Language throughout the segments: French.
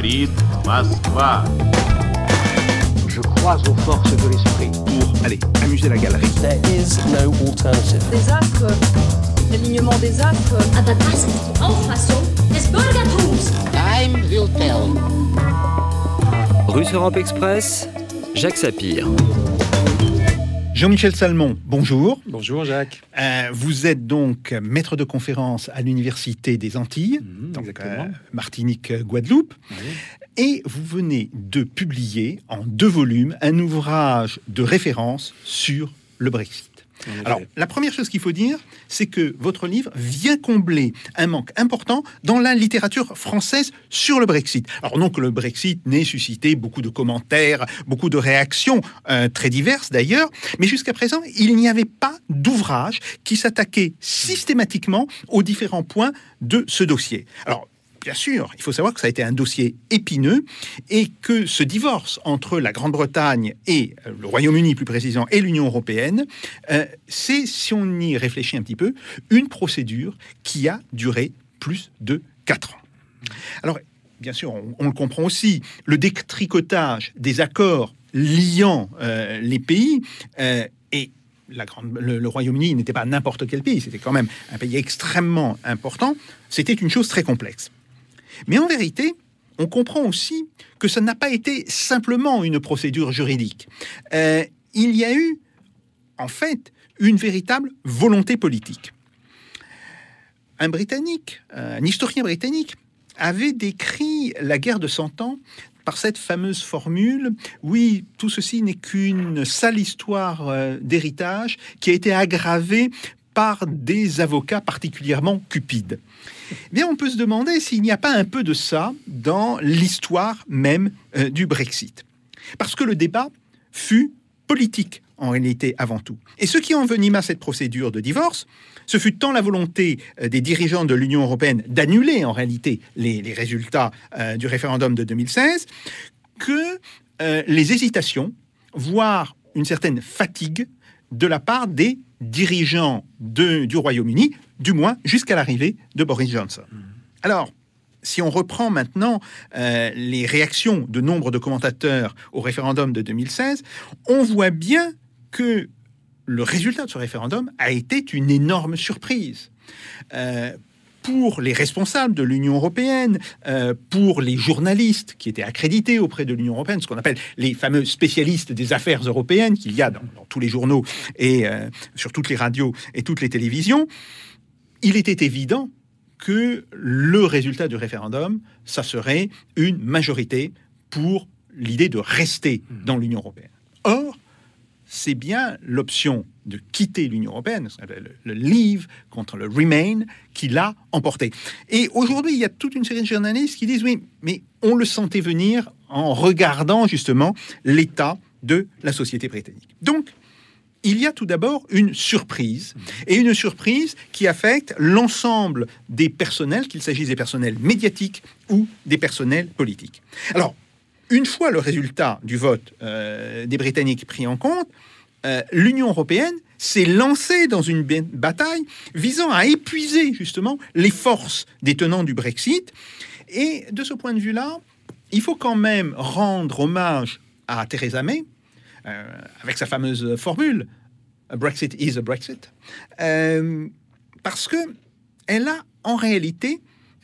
говорит Москва. Je crois aux forces de l'esprit. Pour, allez, amuser la galerie. There is no alternative. Des astres, l'alignement des astres. Aber das ist die Auffassung des Bürgertums. Time will tell. Russe Europe Express, Jacques Sapir. Jean-Michel Salmon, bonjour. Bonjour Jacques. Euh, vous êtes donc maître de conférence à l'Université des Antilles, Donc, euh, Martinique, euh, Guadeloupe. Et vous venez de publier en deux volumes un ouvrage de référence sur le Brexit. Alors, la première chose qu'il faut dire, c'est que votre livre vient combler un manque important dans la littérature française sur le Brexit. Alors non que le Brexit n'ait suscité beaucoup de commentaires, beaucoup de réactions, euh, très diverses d'ailleurs, mais jusqu'à présent, il n'y avait pas d'ouvrage qui s'attaquait systématiquement aux différents points de ce dossier. Alors, Bien sûr, il faut savoir que ça a été un dossier épineux et que ce divorce entre la Grande-Bretagne et euh, le Royaume-Uni, plus précisément, et l'Union européenne, euh, c'est, si on y réfléchit un petit peu, une procédure qui a duré plus de quatre ans. Alors, bien sûr, on, le comprend aussi, le détricotage des accords liant euh, les pays et le Royaume-Uni n'était pas n'importe quel pays, c'était quand même un pays extrêmement important, c'était une chose très complexe. Mais en vérité, on comprend aussi que ça n'a pas été simplement une procédure juridique. Euh, il y a eu, en fait, une véritable volonté politique. Un Britannique, un historien britannique, avait décrit la guerre de Cent Ans par cette fameuse formule oui, tout ceci n'est qu'une sale histoire euh, d'héritage qui a été aggravée par des avocats particulièrement cupides. Eh on peut se demander s'il n'y a pas un peu de ça dans l'histoire même euh, du Brexit. Parce que le débat fut politique en réalité avant tout. Et ce qui envenima cette procédure de divorce, ce fut tant la volonté euh, des dirigeants de l'Union européenne d'annuler en réalité les, résultats euh, du référendum de 2016 que les hésitations, voire une certaine fatigue de la part des dirigeants du Royaume-Uni, du moins jusqu'à l'arrivée de Boris Johnson. Alors, si on reprend maintenant euh, les réactions de nombre de commentateurs au référendum de 2016, on voit bien que le résultat de ce référendum a été une énorme surprise. Euh, pour les responsables de l'Union européenne, euh, pour les journalistes qui étaient accrédités auprès de l'Union européenne, ce qu'on appelle les fameux spécialistes des affaires européennes qu'il y a dans, dans tous les journaux et sur toutes les radios et toutes les télévisions, il était évident que le résultat du référendum, ça serait une majorité pour l'idée de rester dans l'Union européenne. Or, c'est bien l'option de quitter l'Union européenne, le leave contre le remain, qui l'a emporté. Et aujourd'hui, il y a toute une série de journalistes qui disent oui, mais on le sentait venir en regardant justement l'état de la société britannique. Donc, il y a tout d'abord une surprise, et une surprise qui affecte l'ensemble des personnels, qu'il s'agisse des personnels médiatiques ou des personnels politiques. Alors, une fois le résultat du vote euh, des Britanniques pris en compte, euh, l'Union européenne s'est lancée dans une ba- bataille visant à épuiser justement les forces des tenants du Brexit. Et de ce point de vue-là, il faut quand même rendre hommage à Theresa May, avec sa fameuse formule A Brexit is a Brexit, euh, parce que elle a en réalité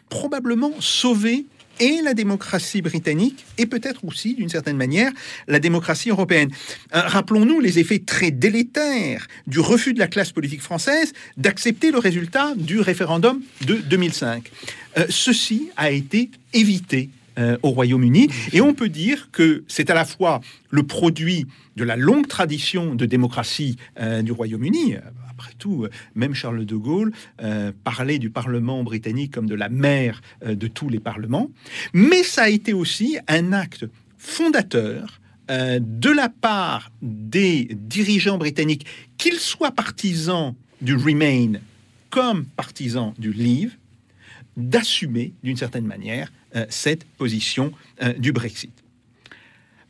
probablement sauvé et la démocratie britannique et peut-être aussi d'une certaine manière la démocratie européenne. Euh, Rappelons-nous les effets très délétères du refus de la classe politique française d'accepter le résultat du référendum de 2005. Euh, ceci a été évité euh, au Royaume-Uni. Et on peut dire que c'est à la fois le produit de la longue tradition de démocratie euh, du Royaume-Uni. Après tout, euh, même Charles de Gaulle euh, parlait du Parlement britannique comme de la mère euh, de tous les parlements. Mais ça a été aussi un acte fondateur euh, de la part des dirigeants britanniques, qu'ils soient partisans du Remain comme partisans du Leave, d'assumer d'une certaine manière euh, cette position euh, du Brexit.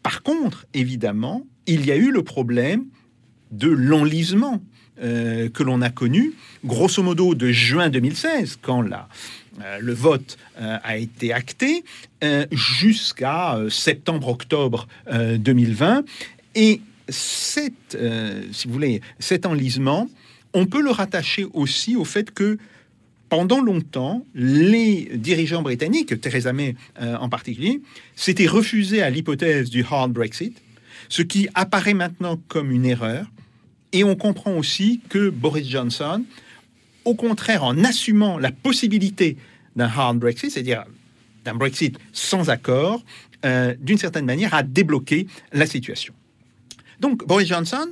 Par contre, évidemment, il y a eu le problème de l'enlisement euh, que l'on a connu, grosso modo de juin 2016, quand la, euh, le vote euh, a été acté euh, jusqu'à euh, septembre-octobre euh, 2020. Et cette, euh, si vous voulez, cet enlisement, on peut le rattacher aussi au fait que pendant longtemps, les dirigeants britanniques, Theresa May euh, en particulier, s'étaient refusés à l'hypothèse du hard Brexit, ce qui apparaît maintenant comme une erreur. Et on comprend aussi que Boris Johnson, au contraire, en assumant la possibilité d'un hard Brexit, c'est-à-dire d'un Brexit sans accord, euh, d'une certaine manière, a débloqué la situation. Donc Boris Johnson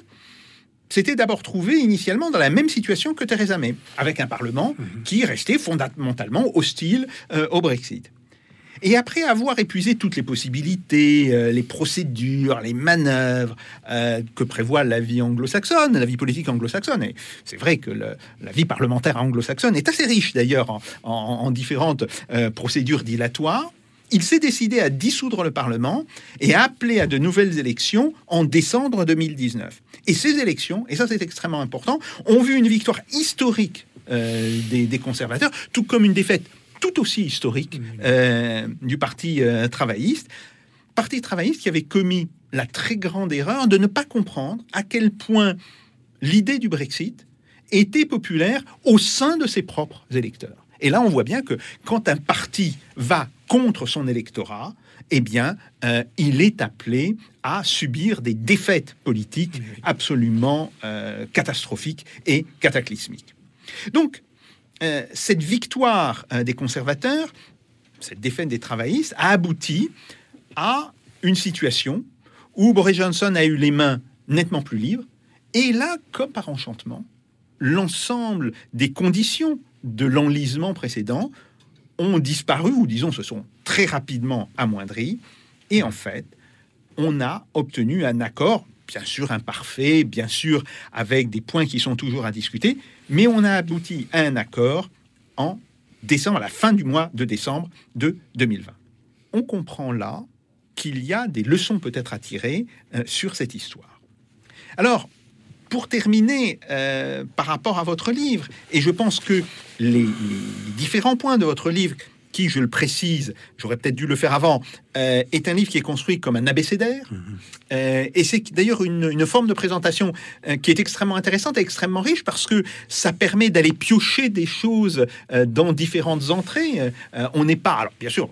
s'était d'abord trouvé initialement dans la même situation que Theresa May, avec un Parlement qui restait fondamentalement hostile euh, au Brexit. Et après avoir épuisé toutes les possibilités, euh, les procédures, les manœuvres euh, que prévoit la vie anglo-saxonne, la vie politique anglo-saxonne, et c'est vrai que le- la vie parlementaire anglo-saxonne est assez riche d'ailleurs en, en- en différentes euh, procédures dilatoires, il s'est décidé à dissoudre le Parlement et à appeler à de nouvelles élections en décembre 2019. Et ces élections, et ça c'est extrêmement important, ont vu une victoire historique euh, des, des conservateurs, tout comme une défaite tout aussi historique euh, du Parti euh, travailliste. Parti travailliste qui avait commis la très grande erreur de ne pas comprendre à quel point l'idée du Brexit était populaire au sein de ses propres électeurs. Et là, on voit bien que quand un parti va contre son électorat, eh bien, euh, il est appelé à subir des défaites politiques absolument euh, catastrophiques et cataclysmiques. Donc, euh, cette victoire des conservateurs, cette défaite des travaillistes, a abouti à une situation où Boris Johnson a eu les mains nettement plus libres. Et là, comme par enchantement, l'ensemble des conditions de l'enlisement précédent ont disparu, ou disons se sont très rapidement amoindries. Et en fait, on a obtenu un accord, bien sûr imparfait, bien sûr avec des points qui sont toujours à discuter, mais on a abouti à un accord en décembre, à la fin du mois de décembre de 2020. On comprend là qu'il y a des leçons peut-être à tirer euh, sur cette histoire. Alors, pour terminer, euh, par rapport à votre livre, et je pense que les, les différents points de votre livre, qui, je le précise, j'aurais peut-être dû le faire avant, euh, est un livre qui est construit comme un abécédaire. Euh, et c'est d'ailleurs une, une forme de présentation qui est extrêmement intéressante et extrêmement riche parce que ça permet d'aller piocher des choses dans différentes entrées. On n'est pas, alors bien sûr,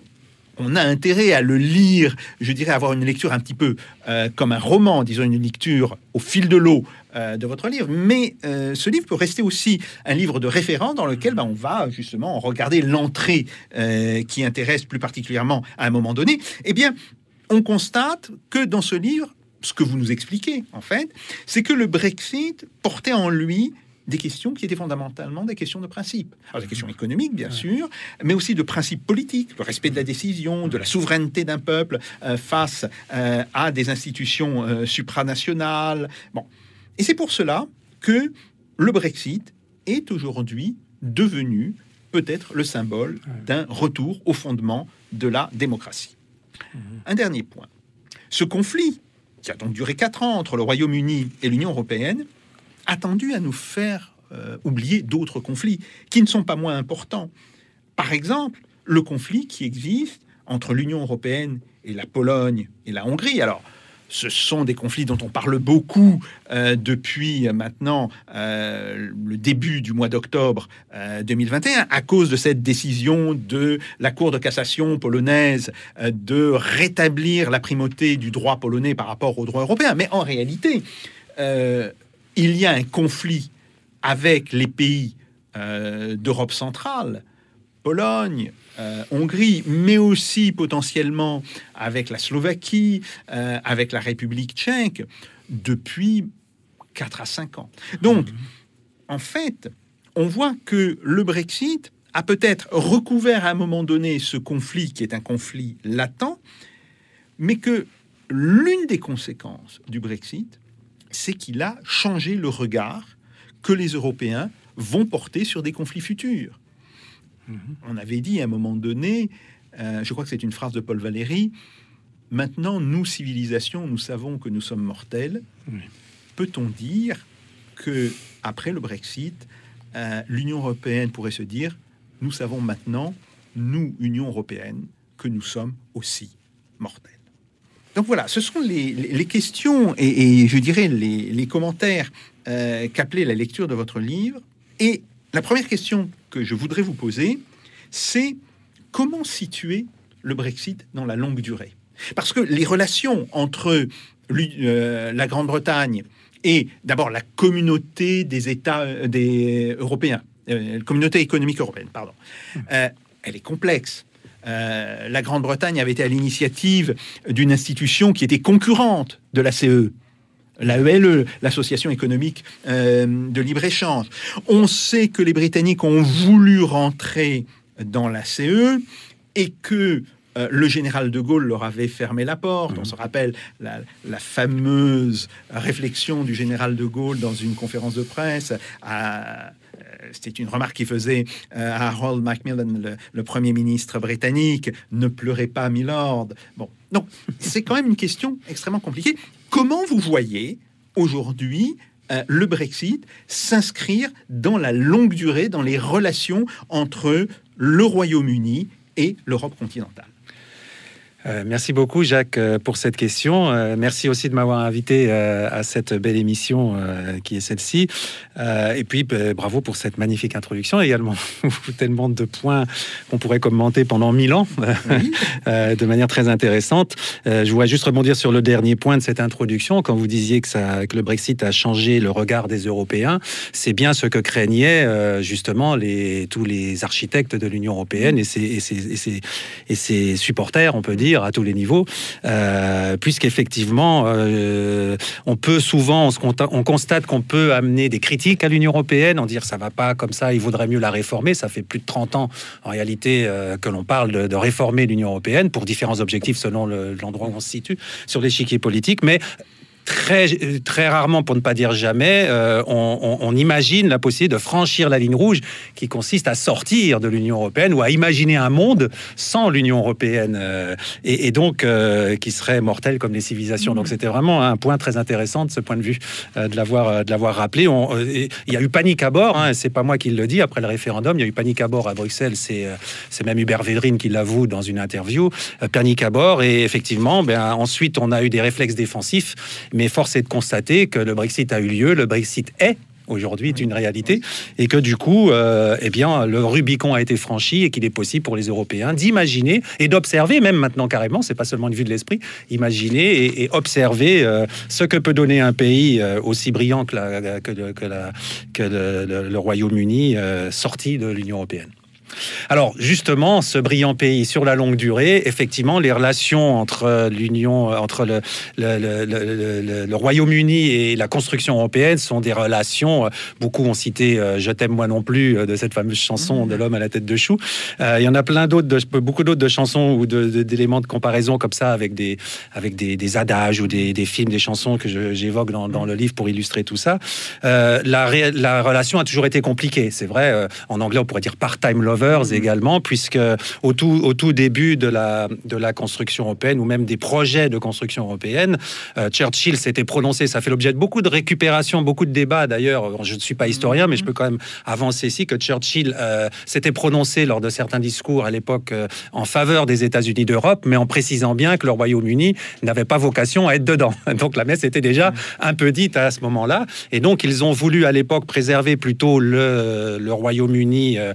on a intérêt à le lire, je dirais avoir une lecture un petit peu euh, comme un roman, disons une lecture au fil de l'eau euh, de votre livre, mais euh, ce livre peut rester aussi un livre de référence dans lequel ben, on va justement regarder l'entrée qui intéresse plus particulièrement à un moment donné. Eh bien, on constate que dans ce livre, ce que vous nous expliquez en fait, c'est que le Brexit portait en lui des questions qui étaient fondamentalement des questions de principe. Alors des questions économiques, bien sûr, mais aussi de principes politiques, le respect de la décision, de la souveraineté d'un peuple euh, face euh, à des institutions euh, supranationales. Bon. Et c'est pour cela que le Brexit est aujourd'hui devenu peut-être le symbole d'un retour au fondement de la démocratie. Un dernier point. Ce conflit, qui a donc duré quatre ans entre le Royaume-Uni et l'Union européenne, a tendu à nous faire euh, oublier d'autres conflits qui ne sont pas moins importants. Par exemple, le conflit qui existe entre l'Union européenne et la Pologne et la Hongrie. Alors, ce sont des conflits dont on parle beaucoup euh, depuis maintenant euh, le début du mois d'octobre euh, 2021 à cause de cette décision de la Cour de cassation polonaise de rétablir la primauté du droit polonais par rapport au droit européen. Mais en réalité, il y a un conflit avec les pays euh, d'Europe centrale, Pologne, euh, Hongrie, mais aussi potentiellement avec la Slovaquie, euh, avec la République tchèque, depuis 4 à 5 ans. Donc, en fait, on voit que le Brexit a peut-être recouvert à un moment donné ce conflit qui est un conflit latent, mais que l'une des conséquences du Brexit, c'est qu'il a changé le regard que les Européens vont porter sur des conflits futurs. On avait dit à un moment donné, euh, je crois que c'est une phrase de Paul Valéry, maintenant nous, civilisation, nous savons que nous sommes mortels. Peut-on dire que après le Brexit, euh, l'Union européenne pourrait se dire, nous savons maintenant, nous, Union européenne, que nous sommes aussi mortels. Donc voilà, ce sont les, questions et, et je dirais les, les commentaires euh, qu'appelait la lecture de votre livre. Et la première question que je voudrais vous poser, c'est comment situer le Brexit dans la longue durée? Parce que les relations entre euh, la Grande-Bretagne et d'abord la communauté des États euh, des européens, euh, communauté économique européenne, pardon, euh, elle est complexe. Euh, la Grande-Bretagne avait été à l'initiative d'une institution qui était concurrente de la CE. L'AELE, E, l'Association économique euh, de libre-échange. On sait que les Britanniques ont voulu rentrer dans la CE et que euh, le général de Gaulle leur avait fermé la porte. On se rappelle la, la fameuse réflexion du général de Gaulle dans une conférence de presse. à- C'était une remarque qu'il faisait euh, à Harold Macmillan, le, Premier ministre britannique. Ne pleurez pas, Milord. Bon, donc c'est quand même une question extrêmement compliquée. Comment vous voyez aujourd'hui euh, le Brexit s'inscrire dans la longue durée, dans les relations entre le Royaume-Uni et l'Europe continentale? Euh, merci beaucoup, Jacques, euh, pour cette question. Euh, merci aussi de m'avoir invité euh, à cette belle émission qui est celle-ci. Et puis, bah, bravo pour cette magnifique introduction également. Tellement de points qu'on pourrait commenter pendant mille ans de manière très intéressante. Je voudrais juste rebondir sur le dernier point de cette introduction. Quand vous disiez que, ça, que le Brexit a changé le regard des Européens, c'est bien ce que craignaient justement les, tous les architectes de l'Union européenne et ses, et, ses, et, ses, et ses supporters, on peut dire, à tous les niveaux, euh, puisqu'effectivement, euh, on peut souvent, on, constate qu'on peut amener des critiques à l'Union européenne, en dire ça va pas comme ça, il vaudrait mieux la réformer. Ça fait plus de 30 ans, en réalité, euh, que l'on parle de, réformer l'Union européenne pour différents objectifs selon le- l'endroit où on se situe sur l'échiquier politique, mais Très, très rarement, pour ne pas dire jamais, euh, on, imagine la possibilité de franchir la ligne rouge qui consiste à sortir de l'Union européenne ou à imaginer un monde sans l'Union européenne euh, et, donc euh, qui serait mortel comme les civilisations. Donc c'était vraiment un point très intéressant de ce point de vue de l'avoir de l'avoir rappelé. Il y a eu panique à bord, hein, c'est pas moi qui le dis. Après le référendum, il y a eu panique à bord à Bruxelles. C'est c'est même Hubert Védrine qui l'avoue dans une interview. Panique à bord et effectivement, ben, ensuite on a eu des réflexes défensifs mais force est de constater que le Brexit a eu lieu, le Brexit est aujourd'hui est une réalité et que du coup, euh, eh bien, le Rubicon a été franchi et qu'il est possible pour les Européens d'imaginer et d'observer, même maintenant carrément, c'est pas seulement une vue de l'esprit, imaginer et, et observer euh, ce que peut donner un pays euh, aussi brillant que, la, que, le, que, la- que le, le- le Royaume-Uni sorti de l'Union européenne. Alors justement, ce brillant pays sur la longue durée, effectivement, les relations entre l'Union, entre le, le- le- le- le- le Royaume-Uni et la construction européenne sont des relations. euh, Beaucoup ont cité euh, "Je t'aime moi non plus" euh, de cette fameuse chanson de l'homme à la tête de chou. Euh, Il y en a plein d'autres, beaucoup d'autres de chansons ou de- de- d'éléments de, comparaison comme ça avec des avec des, des adages ou des, des films, des chansons que j'évoque dans, dans le livre pour illustrer tout ça. Euh, la, la relation a toujours été compliquée, c'est vrai. euh, en anglais, on pourrait dire part-time lovers également, puisque au tout, au tout début de la, de la construction européenne, ou même des projets de construction européenne, euh, Churchill s'était prononcé, ça fait l'objet de beaucoup de récupération, beaucoup de débats d'ailleurs. Je ne suis pas historien, mais je peux quand même avancer ici que Churchill euh, s'était prononcé lors de certains discours à l'époque euh, en faveur des États-Unis d'Europe, mais en précisant bien que le Royaume-Uni n'avait pas vocation à être dedans. Donc la messe était déjà un peu dite à ce moment-là. Et donc ils ont voulu à l'époque préserver plutôt le, le Royaume-Uni euh,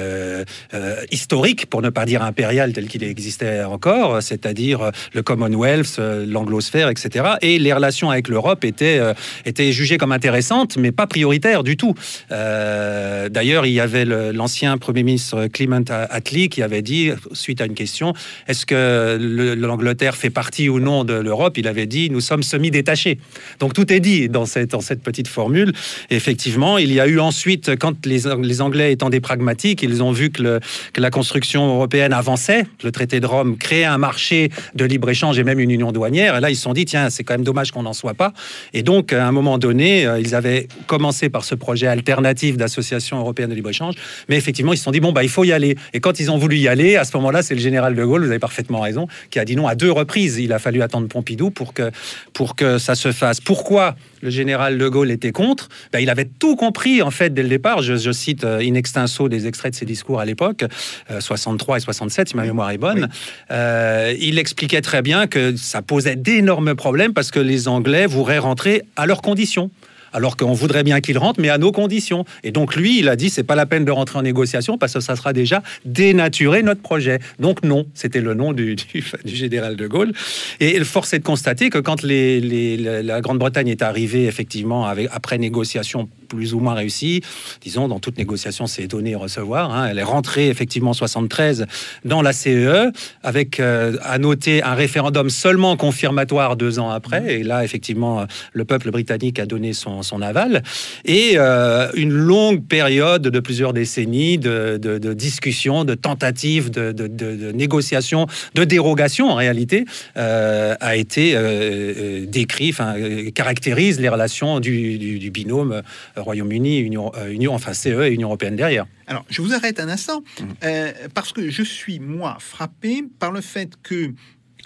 euh, euh, historique, pour ne pas dire impérial tel qu'il existait encore, c'est-à-dire euh, le Commonwealth, l'anglosphère, etc. Et les relations avec l'Europe étaient, étaient jugées comme intéressantes, mais pas prioritaires du tout. D'ailleurs, il y avait l'ancien Premier ministre Clement Attlee qui avait dit, suite à une question, est-ce que le- l'Angleterre fait partie ou non de l'Europe? Il avait dit, nous sommes semi-détachés. Donc tout est dit dans cette, dans cette petite formule. Effectivement, il y a eu ensuite, quand les, les Anglais étant des pragmatiques, ils ont vu que, la construction européenne avançait, le traité de Rome créait un marché de libre-échange et même une union douanière. Et là, ils se sont dit, tiens, c'est quand même dommage qu'on n'en soit pas. Et donc, à un moment donné, euh, ils avaient commencé par ce projet alternatif d'association européenne de libre-échange. Mais effectivement, ils se sont dit, bon, bah, il faut y aller. Et quand ils ont voulu y aller, à ce moment-là, c'est le général de Gaulle, vous avez parfaitement raison, qui a dit non à deux reprises. Il a fallu attendre Pompidou pour que, pour que ça se fasse. Pourquoi le général de Gaulle était contre, ben, il avait tout compris en fait dès le départ. Je, je cite euh, in extenso des extraits de ses discours à l'époque, euh, 63 et 67, si ma mémoire est bonne. Euh, il expliquait très bien que ça posait d'énormes problèmes parce que les Anglais voudraient rentrer à leurs conditions alors qu'on voudrait bien qu'il rentre, mais à nos conditions. Et donc lui, il a dit, c'est pas la peine de rentrer en négociation parce que ça sera déjà dénaturer notre projet. Donc non, c'était le nom du, général de Gaulle. Et force est de constater que quand la Grande-Bretagne est arrivée effectivement après négociation plus ou moins réussie, disons dans toute négociation c'est donner et recevoir, hein, elle est rentrée effectivement en 73 dans la CEE avec euh, à noter un référendum seulement confirmatoire deux ans après. Et là effectivement le peuple britannique a donné son, aval. Et euh, une longue période de plusieurs décennies de, discussions, de tentatives, de, négociations, de dérogations en réalité euh, a été euh, euh, décrit, enfin euh, caractérise les relations du, binôme euh, Royaume-Uni, Union, euh, Union, enfin CE et Union européenne derrière. Alors, je vous arrête un instant, euh, parce que je suis, moi, frappé par le fait que,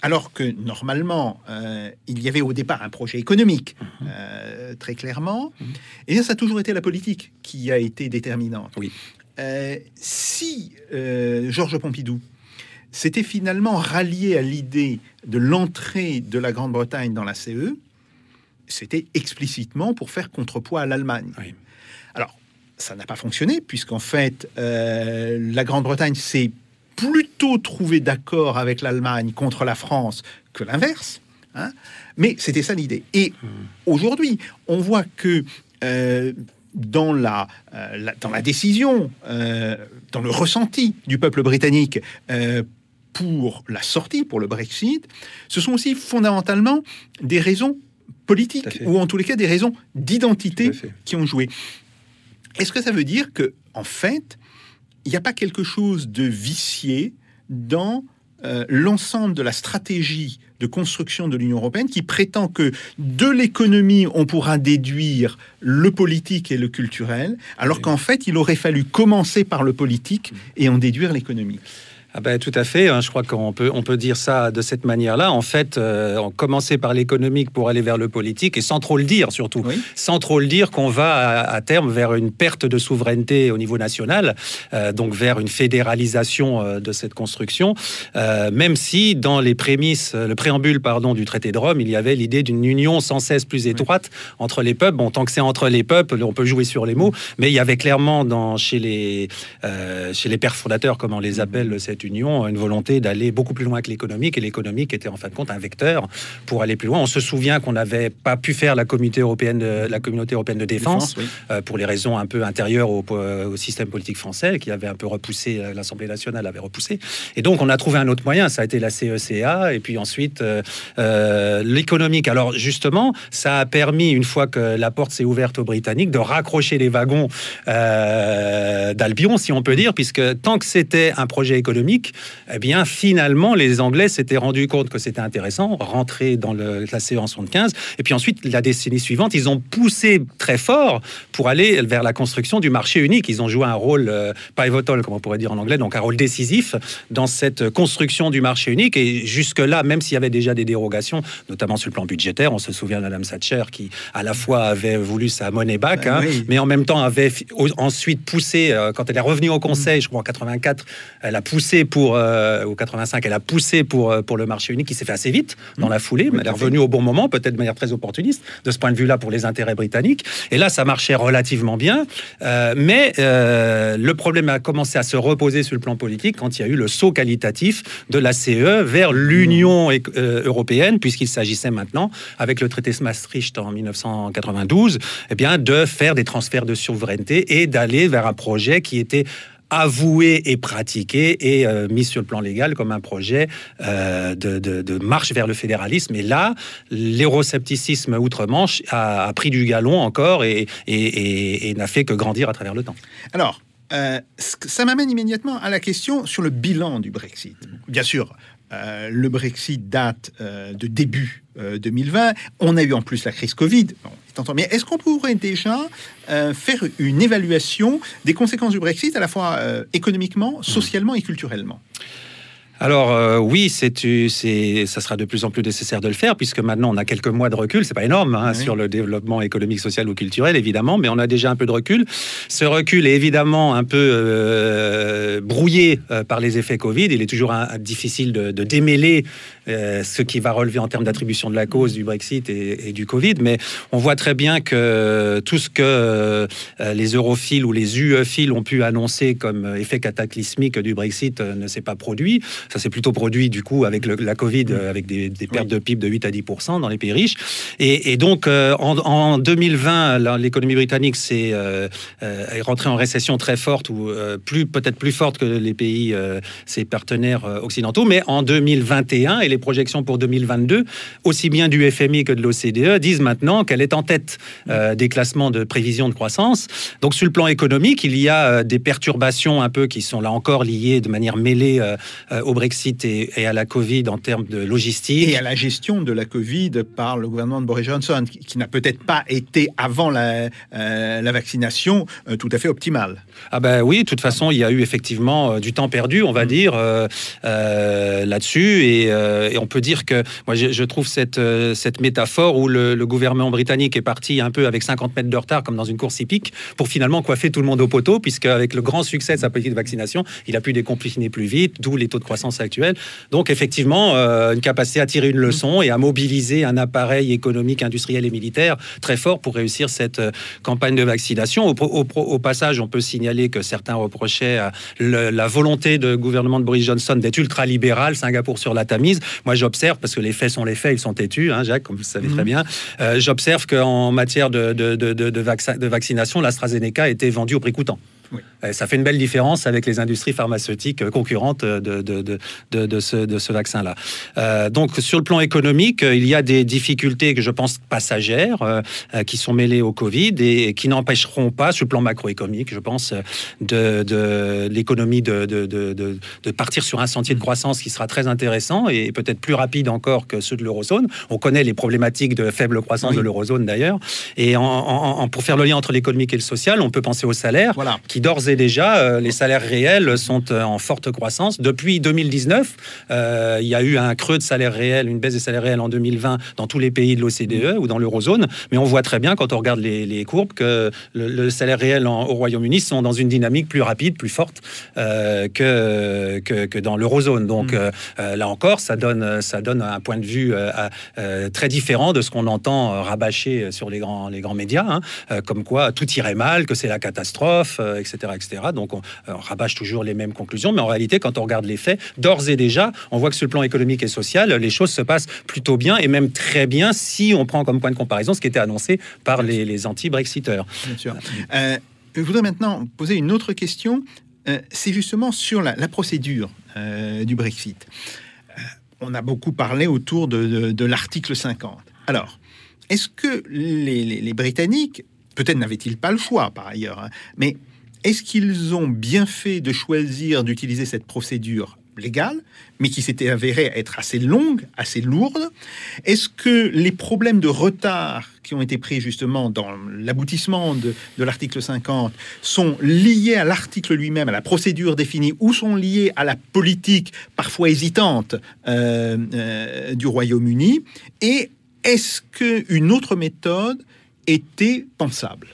alors que normalement, euh, il y avait au départ un projet économique, euh, très clairement, et bien, ça a toujours été la politique qui a été déterminante. Oui. Euh, si Georges Pompidou s'était finalement rallié à l'idée de l'entrée de la Grande-Bretagne dans la CE, c'était explicitement pour faire contrepoids à l'Allemagne. Oui. Alors, ça n'a pas fonctionné, puisqu'en fait, euh, la Grande-Bretagne s'est plutôt trouvée d'accord avec l'Allemagne contre la France que l'inverse. hein. Mais c'était ça l'idée. Et aujourd'hui, on voit que euh, dans, la, euh, la- dans la décision, dans le ressenti du peuple britannique pour la sortie, pour le Brexit, ce sont aussi fondamentalement des raisons politiques, ou en tous les cas des raisons d'identité qui ont joué. Est-ce que ça veut dire que, en fait, il n'y a pas quelque chose de vicié dans euh, l'ensemble de la stratégie de construction de l'Union européenne qui prétend que de l'économie, on pourra déduire le politique et le culturel, alors Oui. qu'en fait, il aurait fallu commencer par le politique et en déduire l'économie. Ah ben, tout à fait. hein. Je crois qu'on peut, on peut dire ça de cette manière-là. En fait, euh, on commençait par l'économique pour aller vers le politique et sans trop le dire surtout. Oui. Sans trop le dire qu'on va à, à terme vers une perte de souveraineté au niveau national, euh, donc vers une fédéralisation euh, de cette construction. Euh, même si dans les prémices, le préambule pardon du traité de Rome, il y avait l'idée d'une union sans cesse plus étroite entre les peuples. Bon, tant que c'est entre les peuples, on peut jouer sur les mots, mais il y avait clairement dans chez les chez les pères fondateurs, comme on les appelle cette union, une volonté d'aller beaucoup plus loin que l'économique, et l'économique était en fin de compte un vecteur pour aller plus loin. On se souvient qu'on n'avait pas pu faire la communauté européenne de, la communauté européenne de défense, oui. euh, pour les raisons un peu intérieures au, au système politique français, qui avait un peu repoussé, euh, l'Assemblée nationale avait repoussé. Et donc, on a trouvé un autre moyen, ça a été la CECA, et puis ensuite euh, euh, l'économique. Alors, justement, ça a permis, une fois que la porte s'est ouverte aux Britanniques, de raccrocher les wagons euh, d'Albion, si on peut dire, puisque tant que c'était un projet économique, eh bien, finalement, les Anglais s'étaient rendus compte que c'était intéressant, rentrer dans le, la CE en 75, et puis ensuite, la décennie suivante, ils ont poussé très fort pour aller vers la construction du marché unique. Ils ont joué un rôle euh, pivotal, comme on pourrait dire en anglais, donc un rôle décisif dans cette construction du marché unique. Et jusque-là, même s'il y avait déjà des dérogations, notamment sur le plan budgétaire, on se souvient de Madame Thatcher qui, à la fois, avait voulu sa monnaie back, Ben hein, oui. mais en même temps avait ensuite poussé, euh, quand elle est revenue au Conseil, je crois en 84, elle a poussé pour, euh, ou 85, elle a poussé pour, euh, pour le marché unique qui s'est fait assez vite dans la foulée, mais elle est revenue au bon moment, peut-être de manière très opportuniste, de ce point de vue-là pour les intérêts britanniques. Et là, ça marchait relativement bien, euh, mais euh, le problème a commencé à se reposer sur le plan politique quand il y a eu le saut qualitatif de la CE vers l'Union éc- euh, européenne, puisqu'il s'agissait maintenant, avec le traité de Maastricht en 1992, eh bien, de faire des transferts de souveraineté et d'aller vers un projet qui était avoué et pratiqué et euh, mis sur le plan légal comme un projet euh, de, marche vers le fédéralisme. Et là, l'euroscepticisme outre-Manche a, pris du galon encore et, n'a fait que grandir à travers le temps. Alors, euh, ça m'amène immédiatement à la question sur le bilan du Brexit. Bien sûr, le Brexit date de début euh, 2020. On a eu en plus la crise Covid. Entendu. mais est-ce qu'on pourrait déjà euh, faire une évaluation des conséquences du Brexit à la fois euh, économiquement, socialement et culturellement? Alors euh, oui, c'est, ça sera de plus en plus nécessaire de le faire puisque maintenant on a quelques mois de recul. C'est pas énorme hein, Oui. sur le développement économique, social ou culturel évidemment, mais on a déjà un peu de recul. Ce recul est évidemment un peu euh, brouillé euh, par les effets Covid. Il est toujours un- un- difficile de, de démêler ce qui va relever en termes d'attribution de la cause du Brexit et, et du Covid, mais on voit très bien que tout ce que les europhiles ou les UEphiles ont pu annoncer comme effet cataclysmique du Brexit ne s'est pas produit. Ça s'est plutôt produit du coup avec le- la Covid, avec des, des pertes de PIB de 8 à 10% dans les pays riches. Et, et donc euh, en, en 2020, là, l'économie britannique s'est euh, euh, est rentrée en récession très forte ou plus peut-être plus forte que les pays ses partenaires occidentaux. Mais en 2021 et les projections pour 2022, aussi bien du FMI que de l'OCDE disent maintenant qu'elle est en tête des classements de prévision de croissance. Donc sur le plan économique, il y a des perturbations un peu qui sont là encore liées de manière mêlée euh, au Brexit et, et à la Covid en termes de logistique. Et à la gestion de la Covid par le gouvernement de Boris Johnson, qui, qui n'a peut-être pas été avant la, euh, la vaccination euh, tout à fait optimale. Ah ben oui, de toute façon, il y a eu effectivement euh, du temps perdu, on va dire, euh, euh, là-dessus. Et, et on peut dire que moi, je, je trouve cette, cette métaphore où le, le gouvernement britannique est parti un peu avec 50 mètres de retard, comme dans une course hippique, pour finalement coiffer tout le monde au poteau, puisque avec le grand succès de sa politique de vaccination, il a pu déconfiner plus vite, d'où les taux de croissance actuels. Donc effectivement, euh, une capacité à tirer une leçon et à mobiliser un appareil économique, industriel et militaire très fort pour réussir cette euh, campagne de vaccination. Au, au au passage, on peut signaler que certains reprochaient euh, le- la volonté du gouvernement de Boris Johnson d'être ultra-libéral, Singapour sur la Tamise. Moi, j'observe, parce que les faits sont les faits, ils sont têtus, hein, Jacques, comme vous le savez très bien, euh, j'observe qu'en matière de, de, de, de, de vaccin- de vaccination, l'AstraZeneca a été vendue au prix coûtant. Oui. Euh, Ça fait une belle différence avec les industries pharmaceutiques euh, concurrentes de, de, de, de, de ce, vaccin-là. Euh, donc, sur le plan économique, euh, il y a des difficultés que je pense passagères euh, euh, qui sont mêlées au Covid et, qui n'empêcheront pas, sur le plan macroéconomique, je pense, euh, de, l'économie de, partir sur un sentier de croissance qui sera très intéressant et peut-être plus rapide encore que ceux de l'eurozone. On connaît les problématiques de faible croissance Oui. de l'eurozone d'ailleurs. Et en, en- en- pour faire le lien entre l'économique et le social, on peut penser au salaire Voilà. qui d'ores et déjà, euh, les salaires réels sont euh, en forte croissance. Depuis 2019, euh, il y a eu un creux de salaire réel, une baisse des salaires réels en 2020 dans tous les pays de l'OCDE ou dans l'eurozone. Mais on voit très bien, quand on regarde les, les courbes, que le, le salaire réel en- au Royaume-Uni sont dans une dynamique plus rapide, plus forte euh, que, que, que dans l'eurozone. Donc euh, là encore, ça donne, ça donne un point de vue très différent de ce qu'on entend rabâcher sur les grands, les grands médias, hein, comme quoi tout irait mal, que c'est la catastrophe, etc., Donc on, euh, on rabâche toujours les mêmes conclusions, mais en réalité, quand on regarde les faits, d'ores et déjà, on voit que sur le plan économique et social, les choses se passent plutôt bien et même très bien si on prend comme point de comparaison ce qui était annoncé par les, anti-Brexiteurs. Euh, je voudrais maintenant poser une autre question. Euh, c'est justement sur la, procédure du Brexit. On a beaucoup parlé autour de, l'article 50. Alors, est-ce que les Britanniques, peut-être n'avaient-ils pas le choix par ailleurs, hein, mais est-ce qu'ils ont bien fait de choisir d'utiliser cette procédure légale, mais qui s'était avérée être assez longue, assez lourde? Est-ce que les problèmes de retard qui ont été pris justement dans l'aboutissement de, l'article 50 sont liés à l'article lui-même, à la procédure définie, ou sont liés à la politique parfois hésitante euh, euh, du Royaume-Uni? Et est-ce qu'une autre méthode était pensable?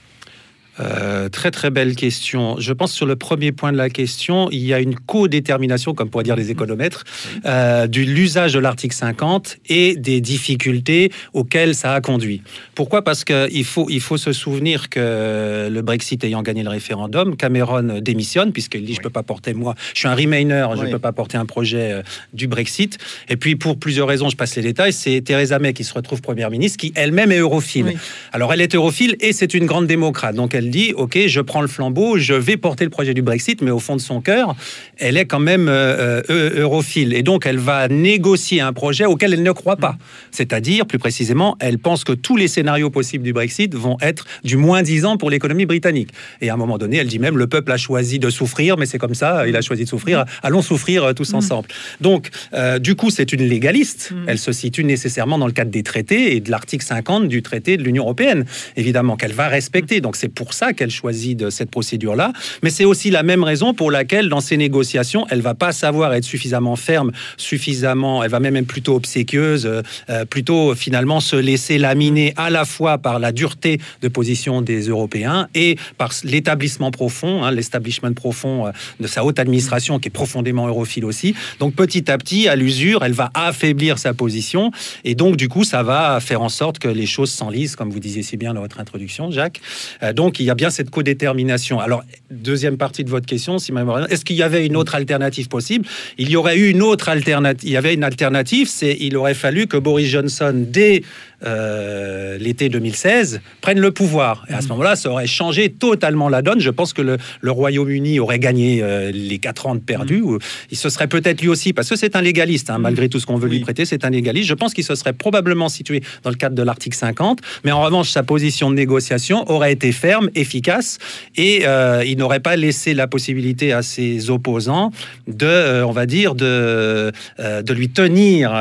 Euh, très très belle question. Je pense sur le premier point de la question, il y a une co-détermination, comme pourraient dire les économètres, euh, de l'usage de l'article 50 et des difficultés auxquelles ça a conduit. Pourquoi? Parce qu'il faut, il faut se souvenir que le Brexit ayant gagné le référendum, Cameron démissionne, puisqu'il dit je ne peux pas porter, moi, je suis un Remainer, je ne peux pas porter un projet euh, du Brexit. Et puis pour plusieurs raisons, je passe les détails, c'est Theresa May qui se retrouve Première ministre, qui elle-même est europhile. Oui. Alors elle est europhile et c'est une grande démocrate. Donc elle dit, ok, je prends le flambeau, je vais porter le projet du Brexit, mais au fond de son cœur, elle est quand même euh, euh, europhile. Et donc elle va négocier un projet auquel elle ne croit pas. C'est-à-dire, plus précisément, elle pense que tous les scénarios possibles du Brexit vont être du moins 10 ans pour l'économie britannique. Et à un moment donné, elle dit même, le peuple a choisi de souffrir, mais c'est comme ça, il a choisi de souffrir, allons souffrir euh, tous ensemble. Donc, euh, du coup, c'est une légaliste. Elle se situe nécessairement dans le cadre des traités et de l'article 50 du traité de l'Union européenne, évidemment, qu'elle va respecter. Donc, c'est pour ça qu'elle choisit de cette procédure-là. Mais c'est aussi la même raison pour laquelle, dans ces négociations, elle va pas savoir être suffisamment ferme, suffisamment, elle va même être plutôt obséquieuse, euh, euh, plutôt finalement se laisser laminer à la fois par la dureté de position des Européens et par l'établissement profond, hein, l'establishment profond euh, de sa haute administration qui est profondément europhile aussi. Donc petit à petit, à l'usure, elle va affaiblir sa position et donc du coup, ça va faire en sorte que les choses s'enlisent, comme vous disiez si bien dans votre introduction, Jacques. Euh, donc il y a bien cette codétermination. Alors deuxième partie de votre question, si est-ce qu'il y avait une autre alternative possible? Il y aurait eu une autre alternative. Il y avait une alternative, c'est il aurait fallu que Boris Johnson dès euh, l'été 2016 prenne le pouvoir. Et à ce moment-là, ça aurait changé totalement la donne. Je pense que le, le Royaume-Uni aurait gagné euh, les quatre ans de perdus. ou Il se serait peut-être lui aussi, parce que c'est un légaliste, hein, malgré tout ce qu'on veut lui prêter, c'est un légaliste. Je pense qu'il se serait probablement situé dans le cadre de l'article 50. Mais en revanche, sa position de négociation aurait été ferme, efficace, et euh, il n'aurait pas laissé la possibilité à ses opposants de, on va dire, de, de lui tenir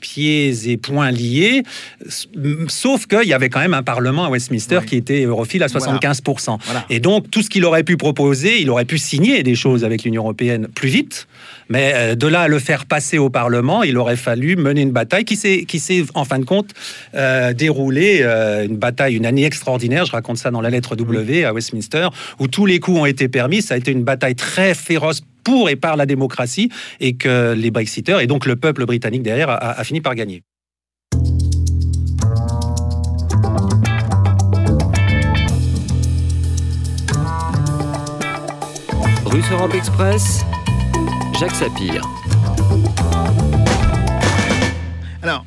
pieds et poings liés. Sauf qu'il y avait quand même un Parlement à Westminster Oui. qui était europhile à Voilà. 75%. Voilà. Et donc, tout ce qu'il aurait pu proposer, il aurait pu signer des choses avec l'Union européenne plus vite. Mais euh, de là à le faire passer au Parlement, il aurait fallu mener une bataille qui s'est, qui s'est en fin de compte, euh, déroulée. euh, une bataille, une année extraordinaire. Je raconte ça dans la lettre W à Westminster, où tous les coups ont été permis. Ça a été une bataille très féroce pour et par la démocratie et que les Brexiteurs et donc le peuple britannique derrière a, a fini par gagner. Russe Europe Express, Jacques Sapir. Alors,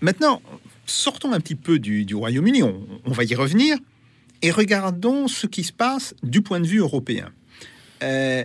maintenant, sortons un petit peu du, Royaume-Uni, on, on va y revenir, et regardons ce qui se passe du point de vue européen. Euh,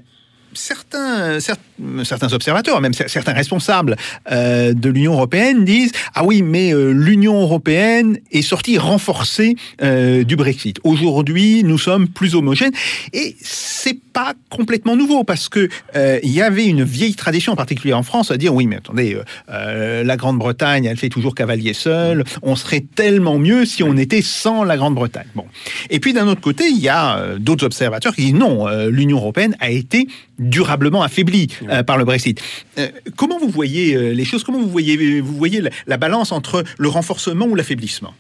certains, cer- certains observateurs, même cer- certains responsables euh, de l'Union européenne disent ah oui, mais euh, l'Union européenne est sortie renforcée euh, du Brexit. Aujourd'hui, nous sommes plus homogènes et c'est pas complètement nouveau parce que euh, il y avait une vieille tradition, en particulier en France, à dire oui, mais attendez, euh, euh, la Grande-Bretagne, elle fait toujours cavalier seul. On serait tellement mieux si on était sans la Grande-Bretagne. Bon. Et puis d'un autre côté, il y a d'autres observateurs qui disent non, l'Union européenne a été durablement affaiblie euh, par le Brexit. Euh, comment vous voyez euh, les choses Comment vous voyez, vous voyez la, la balance entre le renforcement ou l'affaiblissement?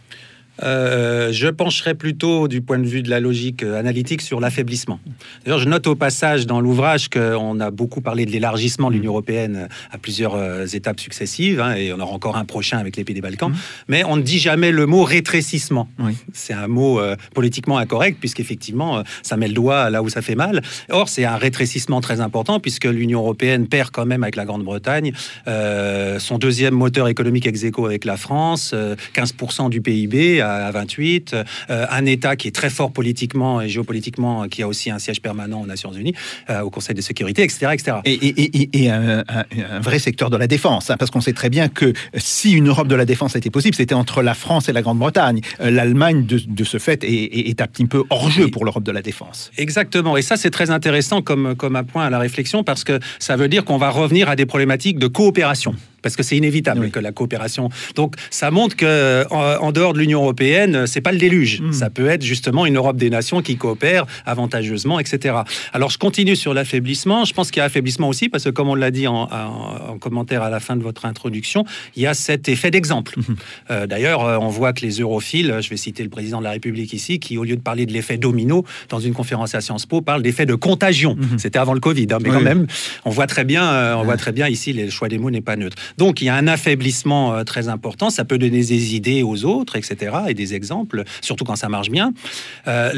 Euh, je pencherai plutôt du point de vue de la logique euh, analytique sur l'affaiblissement. D'ailleurs, je note au passage dans l'ouvrage qu'on a beaucoup parlé de l'élargissement de l'Union européenne à plusieurs euh, étapes successives, hein, et on aura encore un prochain avec l'épée des Balkans, mais on ne dit jamais le mot rétrécissement. Oui. C'est un mot euh, politiquement incorrect, puisqu'effectivement, euh, ça met le doigt là où ça fait mal. Or, c'est un rétrécissement très important, puisque l'Union européenne perd quand même avec la Grande-Bretagne euh, son deuxième moteur économique ex aequo avec la France, euh, 15% du PIB à, à 28, euh, un État qui est très fort politiquement et géopolitiquement, qui a aussi un siège permanent aux Nations Unies, euh, au Conseil de sécurité, etc. etc. et, et- et- et un, un- un vrai secteur de la défense, hein, parce qu'on sait très bien que si une Europe de la défense était possible, c'était entre la France et la Grande-Bretagne. Euh, L'Allemagne, de, de ce fait, est, est- un petit peu hors jeu pour l'Europe de la défense. Exactement. Et ça, c'est très intéressant comme, comme un point à la réflexion parce que ça veut dire qu'on va revenir à des problématiques de coopération. Parce que c'est inévitable Oui. que la coopération. Donc, ça montre que en, en dehors de l'Union européenne, c'est pas le déluge. Mm. Ça peut être justement une Europe des nations qui coopère avantageusement, etc. Alors, je continue sur l'affaiblissement. Je pense qu'il y a affaiblissement aussi parce que, comme on l'a dit en, en- en commentaire à la fin de votre introduction, il y a cet effet d'exemple. Euh, D'ailleurs, euh, on voit que les europhiles, je vais citer le président de la République ici, qui au lieu de parler de l'effet domino dans une conférence à Sciences Po, parle d'effet de contagion. C'était avant le Covid, hein, mais Oui. quand même, on voit très bien, euh, on voit très bien ici, le choix des mots n'est pas neutre. Donc, il y a un affaiblissement euh, très important. Ça peut donner des idées aux autres, etc., et des exemples, surtout quand ça marche bien. Euh,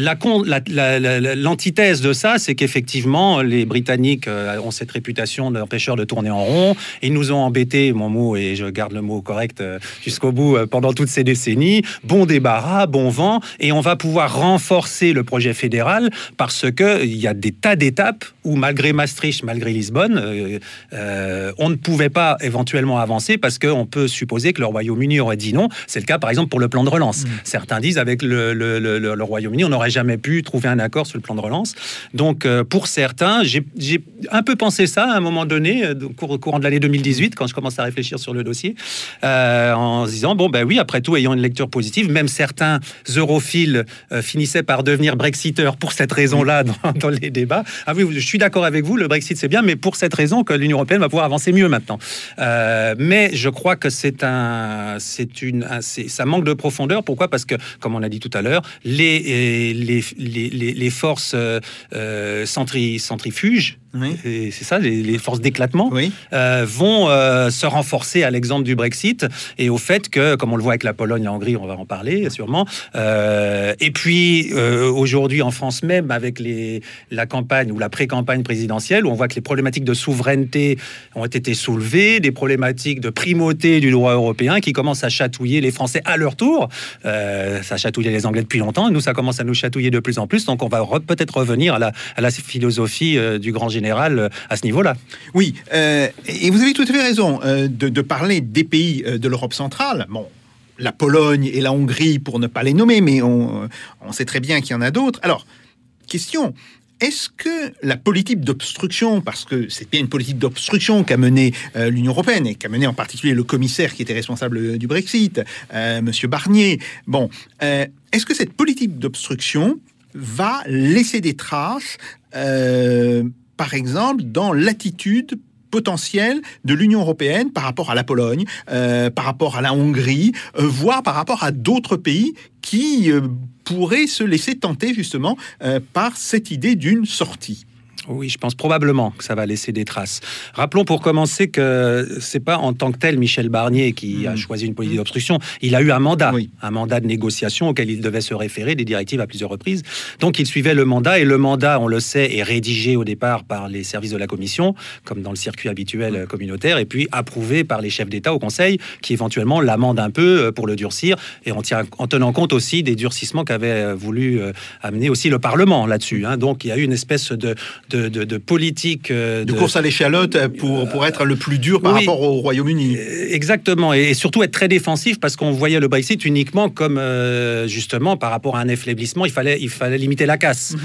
L'antithèse de ça, c'est qu'effectivement, les Britanniques euh, ont cette réputation d'empêcheurs de tourner en rond. Ils nous ont embêtés, mon mot, et je garde le mot correct jusqu'au bout, pendant toutes ces décennies. Bon débarras, bon vent, et on va pouvoir renforcer le projet fédéral parce que il y a des tas d'étapes où, malgré Maastricht, malgré Lisbonne, on ne pouvait pas éventuellement avancer parce qu'on peut supposer que le Royaume-Uni aurait dit non. C'est le cas, par exemple, pour le plan de relance. Certains disent avec le, le- le- le- le Royaume-Uni, on n'aurait jamais pu trouver un accord sur le plan de relance. Donc, euh, pour certains, j'ai un peu pensé ça à un moment donné, euh, au cours- au courant de l'année 2018, quand je commence à réfléchir sur le dossier, euh, en se disant bon ben oui, après tout, ayant une lecture positive, même certains europhiles euh, finissaient par devenir brexiteurs pour cette raison-là dans, dans les débats. Ah oui, je suis d'accord avec vous, le Brexit c'est bien, mais pour cette raison que l'Union européenne va pouvoir avancer mieux maintenant. Euh, mais je crois que c'est un, ça manque de profondeur. Pourquoi? Parce que, comme on l'a dit tout à l'heure, les, euh, forces euh, euh, centri- centrifuges, Oui. et c'est ça, les, les forces d'éclatement, Oui. euh, vont euh, se renforcer à l'exemple du Brexit et au fait que, comme on le voit avec la Pologne, la Hongrie, on va en parler sûrement. euh, et puis aujourd'hui en France même, avec les, la campagne ou la pré-campagne présidentielle, où on voit que les problématiques de souveraineté ont été soulevées, des problématiques de primauté du droit européen qui commencent à chatouiller les Français à leur tour. Ça chatouillait les Anglais depuis longtemps, nous ça commence à nous chatouiller de plus en plus. Donc on va re- peut-être revenir à la, à la philosophie du grand général euh, à ce niveau-là. Oui, euh, et vous avez tout à fait raison euh, de, parler des pays de l'Europe centrale. Bon, la Pologne et la Hongrie, pour ne pas les nommer, mais on, sait très bien qu'il y en a d'autres. Alors, question. Est-ce que la politique d'obstruction, parce que c'est bien une politique d'obstruction qu'a menée euh, l'Union européenne et qu'a mené en particulier le commissaire qui était responsable du Brexit, euh, Monsieur Barnier, bon, est-ce que cette politique d'obstruction va laisser des traces, par exemple, dans l'attitude potentielle de l'Union européenne par rapport à la Pologne, euh, par rapport à la Hongrie, euh, voire par rapport à d'autres pays qui euh, pourraient se laisser tenter justement par cette idée d'une sortie. Oui, je pense probablement que ça va laisser des traces. Rappelons pour commencer que c'est pas en tant que tel Michel Barnier qui a Mhm. choisi une politique d'obstruction. Il a eu un mandat, Oui. un mandat de négociation auquel il devait se référer, des directives à plusieurs reprises. Donc il suivait le mandat et le mandat, on le sait, est rédigé au départ par les services de la Commission, comme dans le circuit habituel euh, communautaire, et puis approuvé par les chefs d'État au Conseil, qui éventuellement l'amendent un peu euh, pour le durcir, et en, tient- en tenant compte aussi des durcissements qu'avait euh, voulu euh, amener aussi le Parlement là-dessus. hein. Donc il y a eu une espèce de, de, de- de politique euh, De course à l'échalote pour, pour être le plus dur par oui. rapport au Royaume-Uni. Euh, Exactement, et et surtout être très défensif parce qu'on voyait le Brexit uniquement comme euh, justement par rapport à un affaiblissement, il fallait, il fallait limiter la casse.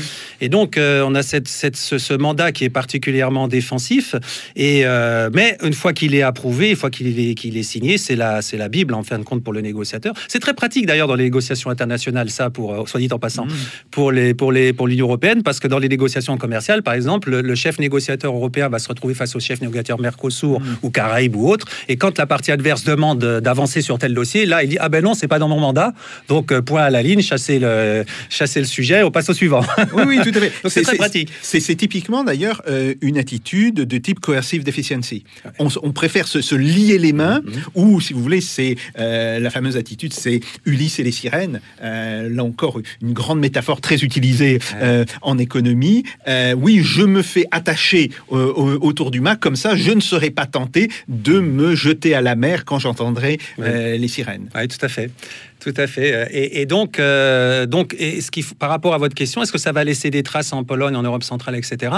Et donc euh, on a cette, cette- ce, ce mandat qui est particulièrement défensif, et, euh, mais une fois qu'il est approuvé, une fois qu'il est, qu'il est signé, c'est la, c'est la Bible en fin de compte pour le négociateur. C'est très pratique d'ailleurs dans les négociations internationales, ça, pour, soit dit en passant, pour les pour les pour l'Union européenne, parce que dans les négociations commerciales, par exemple, le, le chef négociateur européen va se retrouver face au chef négociateur Mercosur ou Caraïbes ou autre, et quand la partie adverse demande euh, d'avancer sur tel dossier, là il dit ah ben non c'est pas dans mon mandat, donc euh, point à la ligne, chasser le chasser le sujet, on passe au suivant. Oui, oui, tout à fait. C'est très pratique. C'est typiquement d'ailleurs euh, une attitude de type coercive deficiency. On, préfère se, se lier les mains, Mhm. ou si vous voulez, c'est euh, la fameuse attitude, c'est Ulysse et les sirènes. Euh, là encore, une grande métaphore très utilisée en économie. Oui, je me fais attacher euh, au- autour du mât, comme ça, je ne serai pas tenté de me jeter à la mer quand j'entendrai euh, les sirènes. Oui, tout à fait. Tout à fait. Euh, Et, et donc, euh, donc et ce qui, par rapport à votre question, est-ce que ça va laisser des traces en Pologne, en Europe centrale, etc.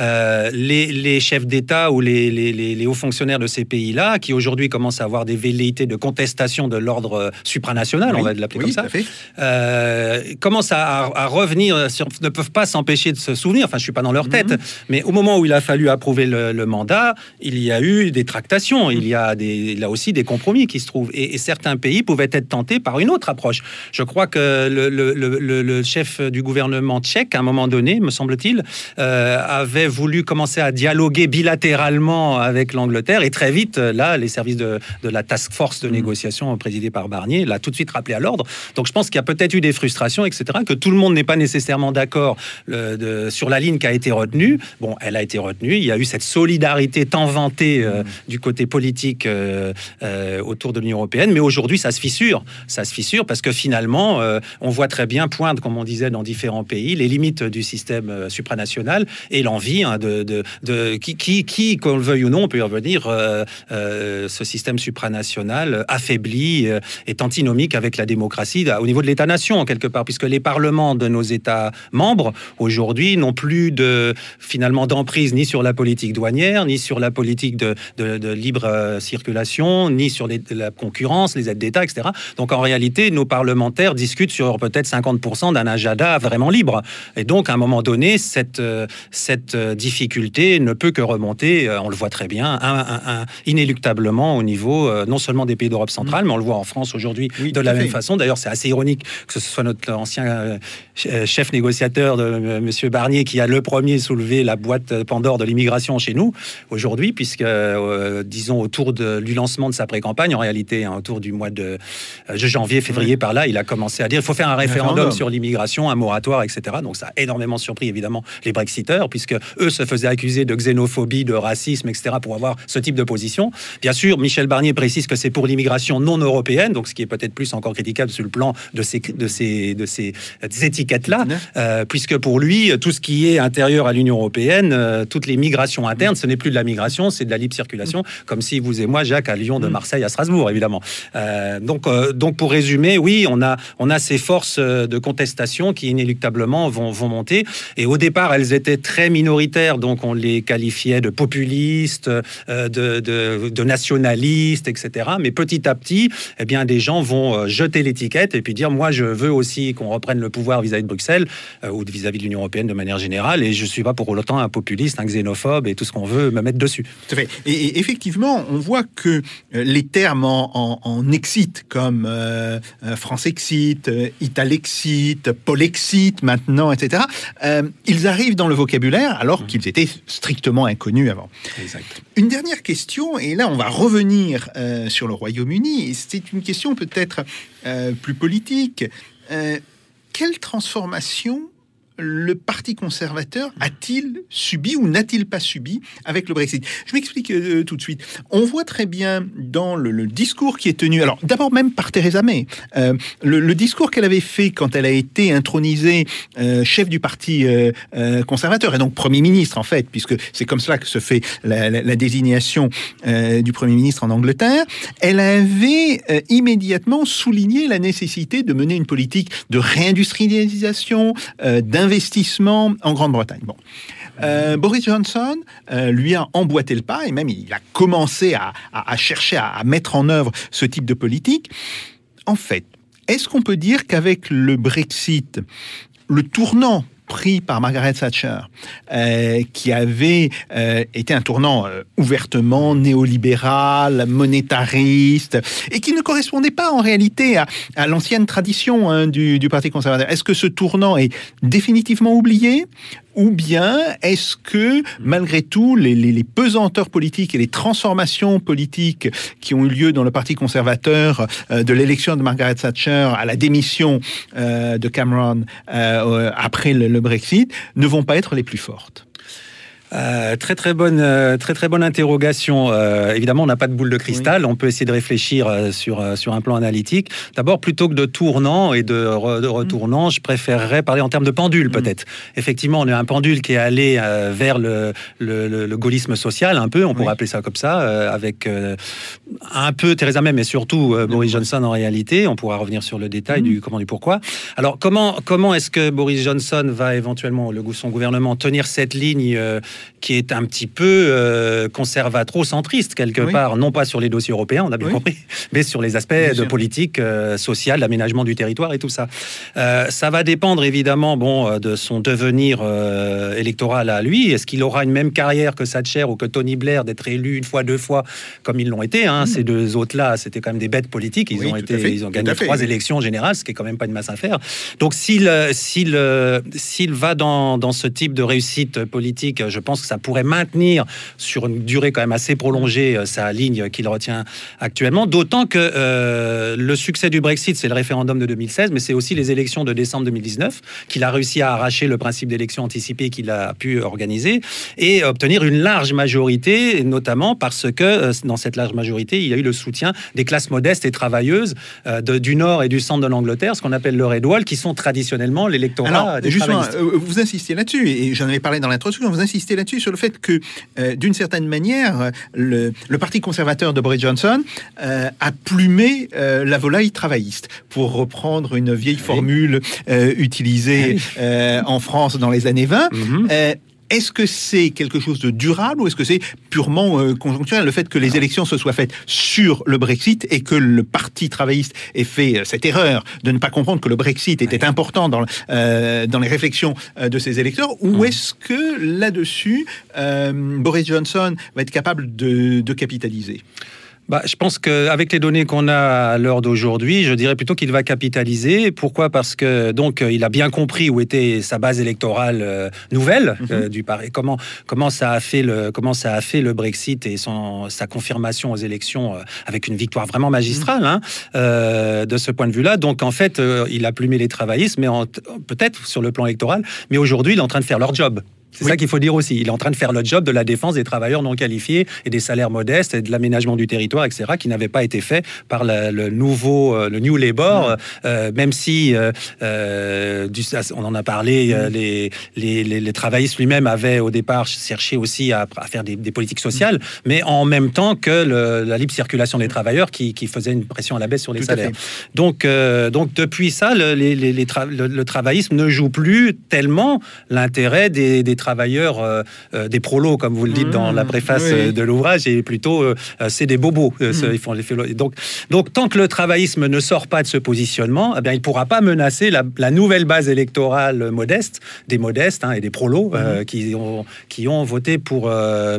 Euh, les, les chefs d'État ou les, les- les- les hauts fonctionnaires de ces pays-là, qui aujourd'hui commencent à avoir des velléités de contestation de l'ordre supranational, on va l'appeler Oui, comme ça, tout à fait. euh, commencent à, à- à revenir, sur, ne peuvent pas s'empêcher de se souvenir, enfin je suis pas dans leur tête, Mhm. mais au moment où il a fallu approuver le, le mandat, il y a eu des tractations, il y a des, là aussi des compromis qui se trouvent, et, et certains pays pouvaient être tentés par une autre approche. Je crois que le, le- le- le- le chef du gouvernement tchèque, à un moment donné, me semble-t-il, euh, avait voulu commencer à dialoguer bilatéralement avec l'Angleterre, et très vite, là, les services de, de la task force de négociation présidée par Barnier l'a tout de suite rappelé à l'ordre. Donc je pense qu'il y a peut-être eu des frustrations, etc., que tout le monde n'est pas nécessairement d'accord sur la ligne qui a été retenue. Bon, elle a été retenue. Il y a eu cette solidarité tant vantée euh, du côté politique euh, euh, autour de l'Union européenne, mais aujourd'hui, ça se fissure. Ça se fissure parce que finalement, euh, on voit très bien poindre, comme on disait dans différents pays, les limites du système euh, supranational et l'envie hein, de, qui, qu'on le veuille ou non, on peut y revenir, euh, ce système supranational affaibli est antinomique avec la démocratie au niveau de l'État-nation, quelque part, puisque les parlements de nos États membres, aujourd'hui, n'ont plus de, finalement, d'emprise ni sur la politique douanière, ni sur la politique de, libre circulation, ni sur la concurrence, les aides d'État, etc. Donc, en réalité, nos parlementaires discutent sur peut-être 50% d'un agenda vraiment libre. Et donc, à un moment donné, cette, euh, cette euh, difficulté ne peut que remonter, euh, on le voit très bien, un- un- un- inéluctablement au niveau non seulement des pays d'Europe centrale, mais on le voit en France aujourd'hui Oui, de la même fait. façon. D'ailleurs, c'est assez ironique que ce soit notre ancien ch- chef négociateur de Monsieur Barnier qui a le premier soulevé la boîte Pandore de l'immigration chez nous aujourd'hui, puisque, euh, disons, autour de, du lancement de sa pré-campagne, en réalité, hein, autour du mois de, euh, de janvier, février, par là, il a commencé à dire il faut faire un référendum référendum. sur l'immigration, un moratoire, etc. Donc ça a énormément surpris, évidemment, les Brexiteurs, puisque eux se faisaient accuser de xénophobie, de racisme, etc., pour avoir ce type de position. Bien sûr, Michel Barnier précise que c'est pour l'immigration non européenne, donc ce qui est peut-être plus encore critiquable sur le plan de ces, de ces, de ces étiquettes-là, euh, puisque pour lui, tout ce qui est intérieur à l'Union européenne, euh, toutes les migrations internes, ce n'est plus de la migration, c'est de la libre circulation, comme si vous et moi, Jacques, à Lyon, de Marseille à Strasbourg, évidemment. Euh, donc, euh, donc, pour résumer, oui, on a, on a ces forces euh, de contestation qui inéluctablement vont, vont monter. Et au départ, elles étaient très minoritaires, donc on les qualifiait de populistes, euh, de, de, nationalistes, etc. Mais petit à petit, eh bien, des gens vont euh, jeter l'étiquette et puis dire, moi, je veux aussi qu'on reprenne le pouvoir vis-à-vis de Bruxelles ou vis-à-vis de l'Union européenne de manière générale. Et je suis pas pour autant un populiste, un xénophobe et tout ce qu'on veut me mettre dessus. Tout à fait. Et, effectivement, on voit que les termes en, en, exit, comme euh, France-exit, euh, Italexit, Polexit maintenant, etc., euh, ils arrivent dans le vocabulaire alors qu'ils étaient strictement inconnus avant. Exact. Une dernière question, et là on va revenir euh, sur le Royaume-Uni, c'est une question peut-être euh, plus politique. Euh, quelle transformation le Parti conservateur a-t-il subi ou n'a-t-il pas subi avec le Brexit? Je m'explique euh, tout de suite. On voit très bien dans le, discours qui est tenu, alors d'abord même par Theresa May, euh, le, discours qu'elle avait fait quand elle a été intronisée euh, chef du Parti euh, euh, conservateur, et donc Premier ministre en fait, puisque c'est comme cela que se fait la, la- désignation euh, du Premier ministre en Angleterre, elle avait euh, immédiatement souligné la nécessité de mener une politique de réindustrialisation, euh, d'investissement en Grande-Bretagne. Bon. Euh, Boris Johnson euh, lui a emboîté le pas et même il a commencé à, chercher à mettre en œuvre ce type de politique. En fait, est-ce qu'on peut dire qu'avec le Brexit, le tournant pris par Margaret Thatcher, euh, qui avait euh, été un tournant euh, ouvertement néolibéral, monétariste, et qui ne correspondait pas en réalité à, l'ancienne tradition hein, du, du Parti conservateur. Est-ce que ce tournant est définitivement oublié? Ou bien est-ce que, malgré tout, les, pesanteurs politiques et les transformations politiques qui ont eu lieu dans le Parti conservateur, euh, de l'élection de Margaret Thatcher à la démission euh, de Cameron euh, après le Brexit, ne vont pas être les plus fortes? Euh, très très bonne, euh, très très bonne interrogation. Euh, évidemment, on n'a pas de boule de cristal. On peut essayer de réfléchir sur sur un plan analytique. D'abord, plutôt que de tournant et de, re- de retournant, je préférerais parler en termes de pendule, peut-être. Effectivement, on a un pendule qui est allé vers le, le, le- le gaullisme social, un peu, on pourrait Oui. appeler ça comme ça, avec un peu Theresa May, mais surtout Boris Johnson en réalité. On pourra revenir sur le détail du comment du pourquoi. Alors, comment comment est-ce que Boris Johnson va éventuellement le son gouvernement tenir cette ligne qui est un petit peu euh, conservatro-centriste quelque Oui. part, non pas sur les dossiers européens, on a bien Oui. compris, mais sur les aspects Bien de sûr. politique euh, sociale, l'aménagement du territoire et tout ça. Euh, ça va dépendre évidemment bon, euh, de son devenir électoral à lui. Est-ce qu'il aura une même carrière que Thatcher ou que Tony Blair d'être élu une fois, deux fois, comme ils l'ont été hein, Ces deux autres-là, c'était quand même des bêtes politiques. Ils Hmm. Oui, ont été, ils gagné trois élections générales, ce qui est quand même pas une masse à faire. Donc s'il va dans, dans ce type de réussite politique, je pense pense que ça pourrait maintenir sur une durée quand même assez prolongée euh, sa ligne qu'il retient actuellement. D'autant que euh, le succès du Brexit, c'est le référendum de 2016, mais c'est aussi les élections de décembre 2019 qu'il a réussi à arracher le principe d'élection anticipée qu'il a pu organiser et obtenir une large majorité, notamment parce que euh, dans cette large majorité, il y a eu le soutien des classes modestes et travailleuses euh, de- du nord et du centre de l'Angleterre, ce qu'on appelle le Red Wall, qui sont traditionnellement l'électorat des justement, euh, vous insistez là-dessus, et j'en avais parlé dans l'introduction, vous insistez là-dessus sur le fait que, euh, d'une certaine manière, le, le Parti conservateur de Boris Johnson euh, a plumé euh, la volaille travailliste, pour reprendre une vieille formule euh, utilisée euh, en France dans les années 20. Mhm. Euh, est-ce que c'est quelque chose de durable ou est-ce que c'est purement euh, conjoncturel Le fait que les élections se soient faites sur le Brexit et que le Parti travailliste ait fait euh, cette erreur de ne pas comprendre que le Brexit était important dans, euh, dans les réflexions de ses électeurs Ou est-ce que là-dessus, Boris Johnson va être capable de, de capitaliser? Bah, je pense qu'avec les données qu'on a à l'heure d'aujourd'hui, je dirais plutôt qu'il va capitaliser. Pourquoi? Parce que donc euh, il a bien compris où était sa base électorale euh, nouvelle euh, du Paris. Comment comment ça a fait le comment ça a fait le Brexit et son sa confirmation aux élections euh, avec une victoire vraiment magistrale hein, de ce point de vue-là. Donc en fait, il a plumé les travaillistes, mais peut-être sur le plan électoral. Mais aujourd'hui, il est en train de faire leur job. C'est ça qu'il faut dire aussi. Il est en train de faire le job de la défense des travailleurs non qualifiés et des salaires modestes et de l'aménagement du territoire, etc., qui n'avait pas été fait par la- le nouveau, euh, le New Labour, euh, même si, euh, du- on en a parlé, les, les, les- les travaillistes lui-même avaient au départ cherché aussi à, à faire des, des politiques sociales, mais en même temps que le- la libre circulation des travailleurs qui, qui faisait une pression à la baisse sur les Tout salaires. Donc, euh, donc depuis ça, le- le travaillisme ne joue plus tellement l'intérêt des, des travailleurs, euh, euh, des prolos, comme vous le dites dans la préface oui. euh, de l'ouvrage, et plutôt euh, c'est des bobos. ce- ils font les donc, donc tant que le travaillisme ne sort pas de ce positionnement, eh bien, il ne pourra pas menacer la, la nouvelle base électorale modeste, des modestes hein, et des prolos euh, qui, ont, qui ont voté pour,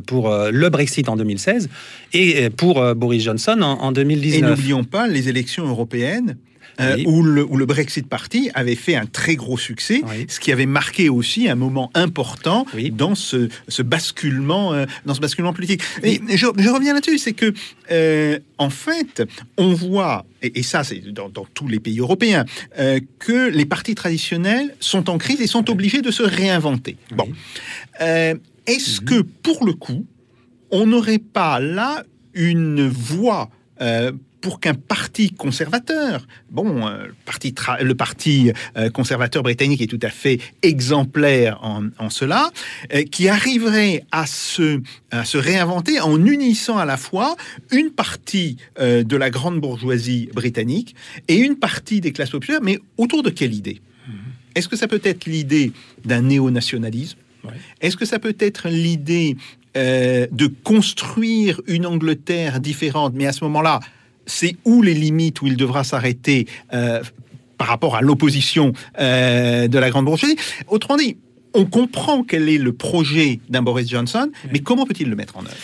pour le Brexit en 2016 et pour Boris Johnson en, en Et 2019. n'oublions pas les élections européennes. Euh, Oui. où, le, où le Brexit Party avait fait un très gros succès, Oui. ce qui avait marqué aussi un moment important Oui. dans ce, ce basculement, euh, dans ce basculement politique. Et je, je reviens là-dessus, c'est que euh, en fait, on voit, et, et ça c'est dans, dans tous les pays européens, que les partis traditionnels sont en crise et sont obligés de se réinventer. Bon, est-ce Mhm. que pour le coup, on n'aurait pas là une voie euh, pour qu'un parti conservateur, bon, euh, le parti, tra- le parti euh, conservateur britannique est tout à fait exemplaire en, en cela, euh, qui arriverait à se, à se réinventer en unissant à la fois une partie de la grande bourgeoisie britannique et une partie des classes populaires, mais autour de quelle idée? Est-ce que ça peut être l'idée d'un néo-nationalisme? Est-ce que ça peut être l'idée euh, de construire une Angleterre différente? Mais à ce moment-là, c'est où les limites où il devra s'arrêter euh, par rapport à l'opposition euh, de la grande bourgeoisie? Autrement dit, on comprend quel est le projet d'un Boris Johnson, mais comment peut-il le mettre en œuvre?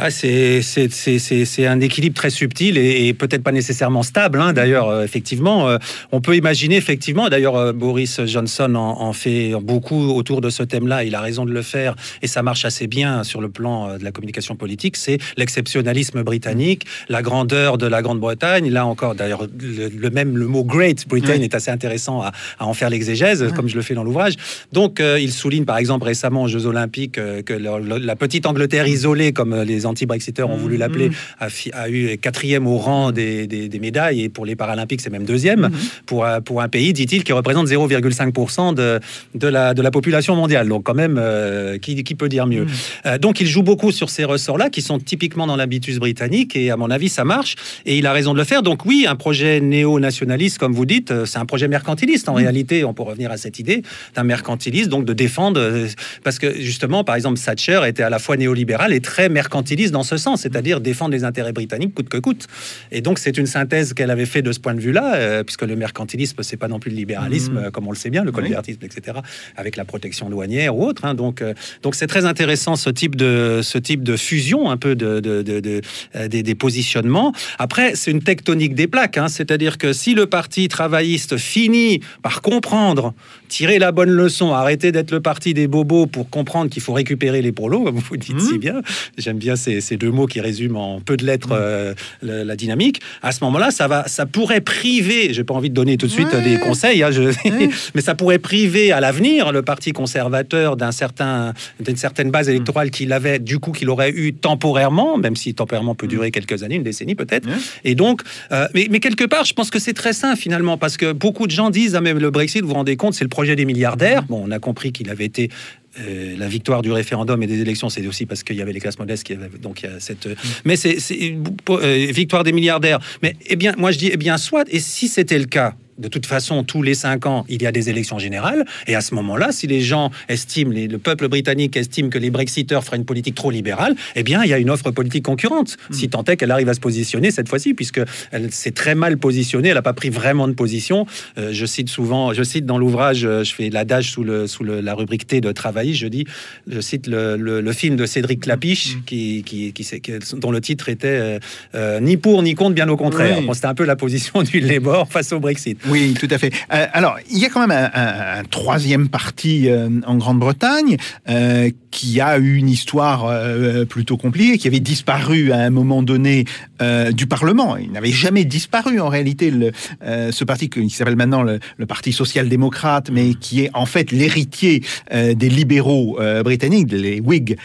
Ah, c'est un équilibre très subtil et, et peut-être pas nécessairement stable. hein. D'ailleurs, euh, effectivement, euh, on peut imaginer effectivement. D'ailleurs, euh, Boris Johnson en, en fait beaucoup autour de ce thème-là. Il a raison de le faire et ça marche assez bien sur le plan euh, de la communication politique. C'est l'exceptionnalisme britannique, la grandeur de la Grande-Bretagne. Là encore, d'ailleurs, le, le même le mot Great Britain Oui. est assez intéressant à, à en faire l'exégèse, comme je le fais dans l'ouvrage. Donc, il souligne par exemple récemment aux Jeux Olympiques que le- le- la petite Angleterre isolée, comme les anti-Brexiteurs ont voulu Mhm. l'appeler, a, eu quatrième au rang des, des- des médailles et pour les Paralympiques, c'est même deuxième Mhm. pour, un- pour un pays, dit-il, qui représente 0,5% de, de, la, de la population mondiale. Donc, quand même, euh, qui, qui peut dire mieux Mhm. Euh, Donc, il joue beaucoup sur ces ressorts-là qui sont typiquement dans l'habitus britannique et à mon avis, ça marche et il a raison de le faire. Donc, oui, un projet néo-nationaliste, comme vous dites, euh, c'est un projet mercantiliste en réalité. On peut revenir à cette idée d'un mercantiliste, donc de défendre, euh, parce que justement, par exemple, Thatcher était à la fois néolibéral et très mercantiliste dans ce sens, c'est-à-dire défendre les intérêts britanniques coûte que coûte. Et donc, c'est une synthèse qu'elle avait fait de ce point de vue-là, euh, puisque le mercantilisme, c'est pas non plus le libéralisme, euh, comme on le sait bien, le colbertisme, etc., avec la protection douanière ou autre. hein. donc, euh, donc c'est très intéressant ce type de ce type de fusion un peu de, de- de- de- euh, des, des positionnements. Après, c'est une tectonique des plaques, hein. c'est-à-dire que si le parti travailliste finit par comprendre tirer la bonne leçon, arrêter d'être le parti des bobos pour comprendre qu'il faut récupérer les polos, comme vous le dites si bien. J'aime bien ces, ces deux mots qui résument en peu de lettres Mhm. euh, la, la dynamique. À ce moment-là, ça va, ça pourrait priver. J'ai pas envie de donner tout de suite Ouais. des conseils, hein, je- Ouais. mais ça pourrait priver à l'avenir le parti conservateur d'un certain, d'une certaine base électorale qu'il avait, du coup, qu'il aurait eu temporairement, même si temporairement peut durer quelques années, une décennie peut-être. Ouais. Et donc, euh, mais, mais quelque part, je pense que c'est très sain finalement, parce que beaucoup de gens disent, ah, mais le Brexit, vous vous rendez compte, c'est le projet des milliardaires. Bon, on a compris qu'il avait été euh, la victoire du référendum et des élections, c'est aussi parce qu'il y avait les classes modestes qui avaient donc il y a cette. euh, Mais c'est c'est, euh, victoire des milliardaires. Mais eh bien, moi je dis eh bien soit. Et si c'était le cas. De toute façon, tous les cinq ans, il y a des élections générales. Et à ce moment-là, si les gens estiment, les- le peuple britannique estime que les Brexiteurs feraient une politique trop libérale, eh bien, il y a une offre politique concurrente. Si tant est qu'elle arrive à se positionner cette fois-ci, puisque elle s'est très mal positionnée, elle n'a pas pris vraiment de position. Euh, je cite souvent, je cite dans l'ouvrage, euh, je fais l'adage sous, le, sous le- la rubrique T de Travail, je dis, je cite le, film de Cédric Clapiche, qui, qui, qui, s'est- qui- dont le titre était euh, euh, Ni pour ni contre, bien au contraire. Oui. Bon, C'était un peu la position du Labour face au Brexit. Oui, tout à fait. Euh, alors, il y a quand même un, troisième parti euh, en Grande-Bretagne euh, qui a eu une histoire plutôt compliquée, qui avait disparu à un moment donné euh, du Parlement. Il n'avait jamais disparu en réalité, le, euh, ce parti qui s'appelle maintenant le, le Parti social-démocrate, mais qui est en fait l'héritier euh, des libéraux britanniques, les Whigs,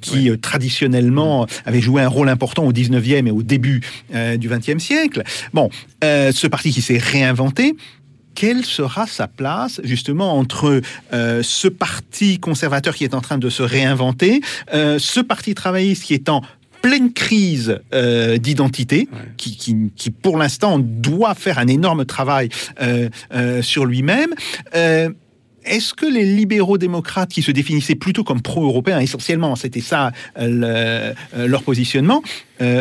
qui traditionnellement avaient joué un rôle important au 19e et au début du 20e siècle. Bon, ce parti qui s'est réinventé, quelle sera sa place justement entre euh, ce parti conservateur qui est en train de se réinventer, euh, ce parti travailliste qui est en pleine crise euh, d'identité, Ouais. qui, qui, qui, pour l'instant doit faire un énorme travail euh, euh, sur lui-même. Est-ce que les libéraux démocrates qui se définissaient plutôt comme pro-européens, essentiellement, c'était ça le- leur positionnement,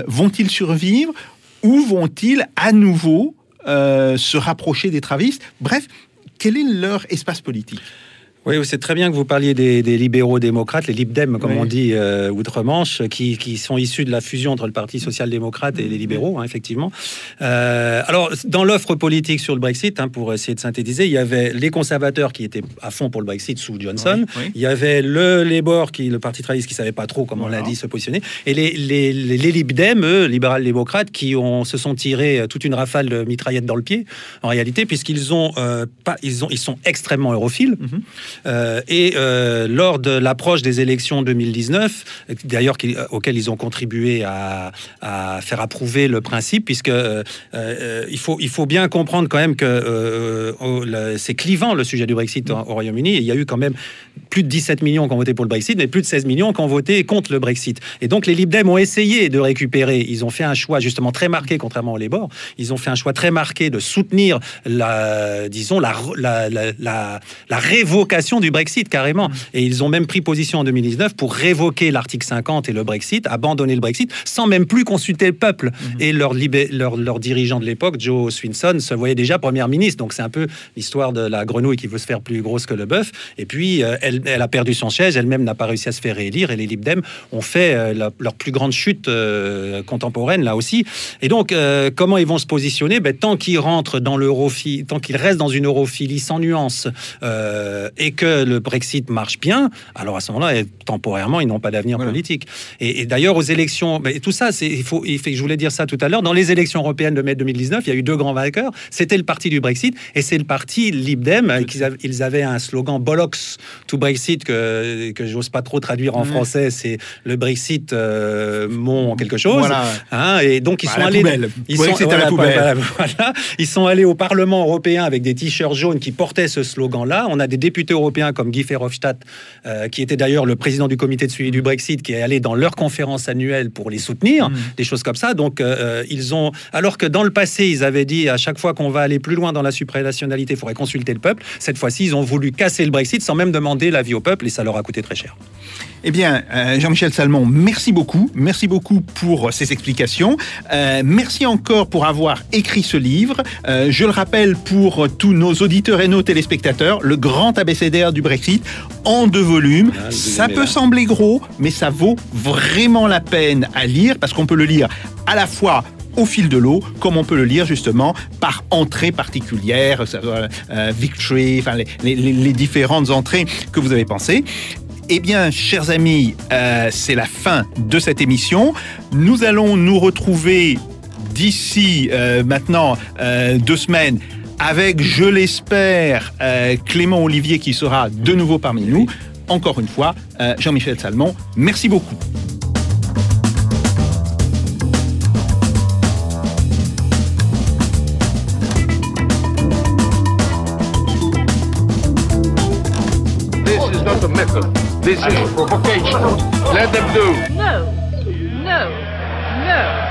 vont-ils survivre ou vont-ils à nouveau se rapprocher des travistes? Bref, quel est leur espace politique? Oui, c'est très bien que vous parliez des, des libéraux démocrates, les libdem, comme Oui. on dit euh, outre-Manche, qui, qui sont issus de la fusion entre le Parti social-démocrate et les libéraux, hein, effectivement. Euh, alors, dans l'offre politique sur le Brexit, hein, pour essayer de synthétiser, il y avait les conservateurs qui étaient à fond pour le Brexit sous Johnson. Oui, oui. Il y avait le Labour, qui, le Parti travailliste, qui savait pas trop, comme on Voilà. l'a dit, se positionner. Et les, les, les, les libdem, eux, libéral-démocrates, qui ont, se sont tirés euh, toute une rafale de mitraillettes dans le pied, en réalité, puisqu'ils ont, euh, pas, ils ont, ils sont extrêmement europhiles. Mhm. Euh, et euh, lors de l'approche des élections 2019, d'ailleurs euh, auxquelles ils ont contribué à, à faire approuver le principe, puisque euh, euh, il, faut, il faut bien comprendre quand même que euh, c'est clivant le sujet du Brexit au, au Royaume-Uni. Il y a eu quand même plus de 17 millions qui ont voté pour le Brexit, mais plus de 16 millions qui ont voté contre le Brexit. Et donc les Lib Dem ont essayé de récupérer. Ils ont fait un choix justement très marqué, contrairement au Labour. Ils ont fait un choix très marqué de soutenir la, disons, la, la, la, la- la du Brexit carrément. Et ils ont même pris position en 2019 pour révoquer l'article 50 et le Brexit, abandonner le Brexit, sans même plus consulter le peuple. Et leur, leur, leur dirigeant de l'époque, Joe Swinson, se voyait déjà Premier ministre. Donc c'est un peu l'histoire de la grenouille qui veut se faire plus grosse que le bœuf. Et puis, euh, elle, elle a perdu son siège, elle-même n'a pas réussi à se faire réélire. Et les Lib Dem ont fait euh, la- leur plus grande chute euh, contemporaine, là aussi. Et donc, comment ils vont se positionner? Ben, Tant qu'ils rentrent dans l'europhilie, tant qu'ils restent dans une europhilie sans nuance euh, et que le Brexit marche bien, alors à ce moment-là, temporairement, ils n'ont pas d'avenir Voilà. politique. Et, et d'ailleurs, aux élections, mais tout ça, c'est, il faut, il fait, je voulais dire ça tout à l'heure, dans les élections européennes de mai 2019, il y a eu deux grands vainqueurs. C'était le parti du Brexit et c'est le parti Lib Dem. qu'ils avaient- Ils avaient un slogan Bollocks to Brexit que, que j'ose pas trop traduire en français. C'est le Brexit, euh, mon quelque chose. Voilà. Hein, et donc, ils Bah, sont allés. sont, voilà, voilà. Ils sont allés au Parlement européen avec des t-shirts jaunes qui portaient ce slogan-là. On a des députés européens comme Guy Verhofstadt, euh, qui était d'ailleurs le président du comité de suivi du Brexit, qui est allé dans leur conférence annuelle pour les soutenir, Mm. des choses comme ça. Donc, euh, ils ont, alors que dans le passé, ils avaient dit à chaque fois qu'on va aller plus loin dans la supranationalité, il faudrait consulter le peuple. Cette fois-ci, ils ont voulu casser le Brexit sans même demander l'avis au peuple, et ça leur a coûté très cher. Eh bien, euh, Jean-Michel Salmon, merci beaucoup. Merci beaucoup pour ces explications. Euh, merci encore pour avoir écrit ce livre. Euh, je le rappelle pour tous nos auditeurs et nos téléspectateurs, le grand abécédaire du Brexit en deux volumes. Ah, ça peut sembler gros, mais ça vaut vraiment la peine à lire parce qu'on peut le lire à la fois au fil de l'eau, comme on peut le lire justement par entrée particulière, euh, victory, enfin les, les- les- les différentes entrées que vous avez pensées. Eh bien, chers amis, euh, c'est la fin de cette émission. Nous allons nous retrouver d'ici euh, maintenant euh, deux semaines avec, je l'espère, Clément Olivier qui sera de nouveau parmi nous. Encore une fois, Jean-Michel Salmon, merci beaucoup. This is provocation. Let them do. No, no, no.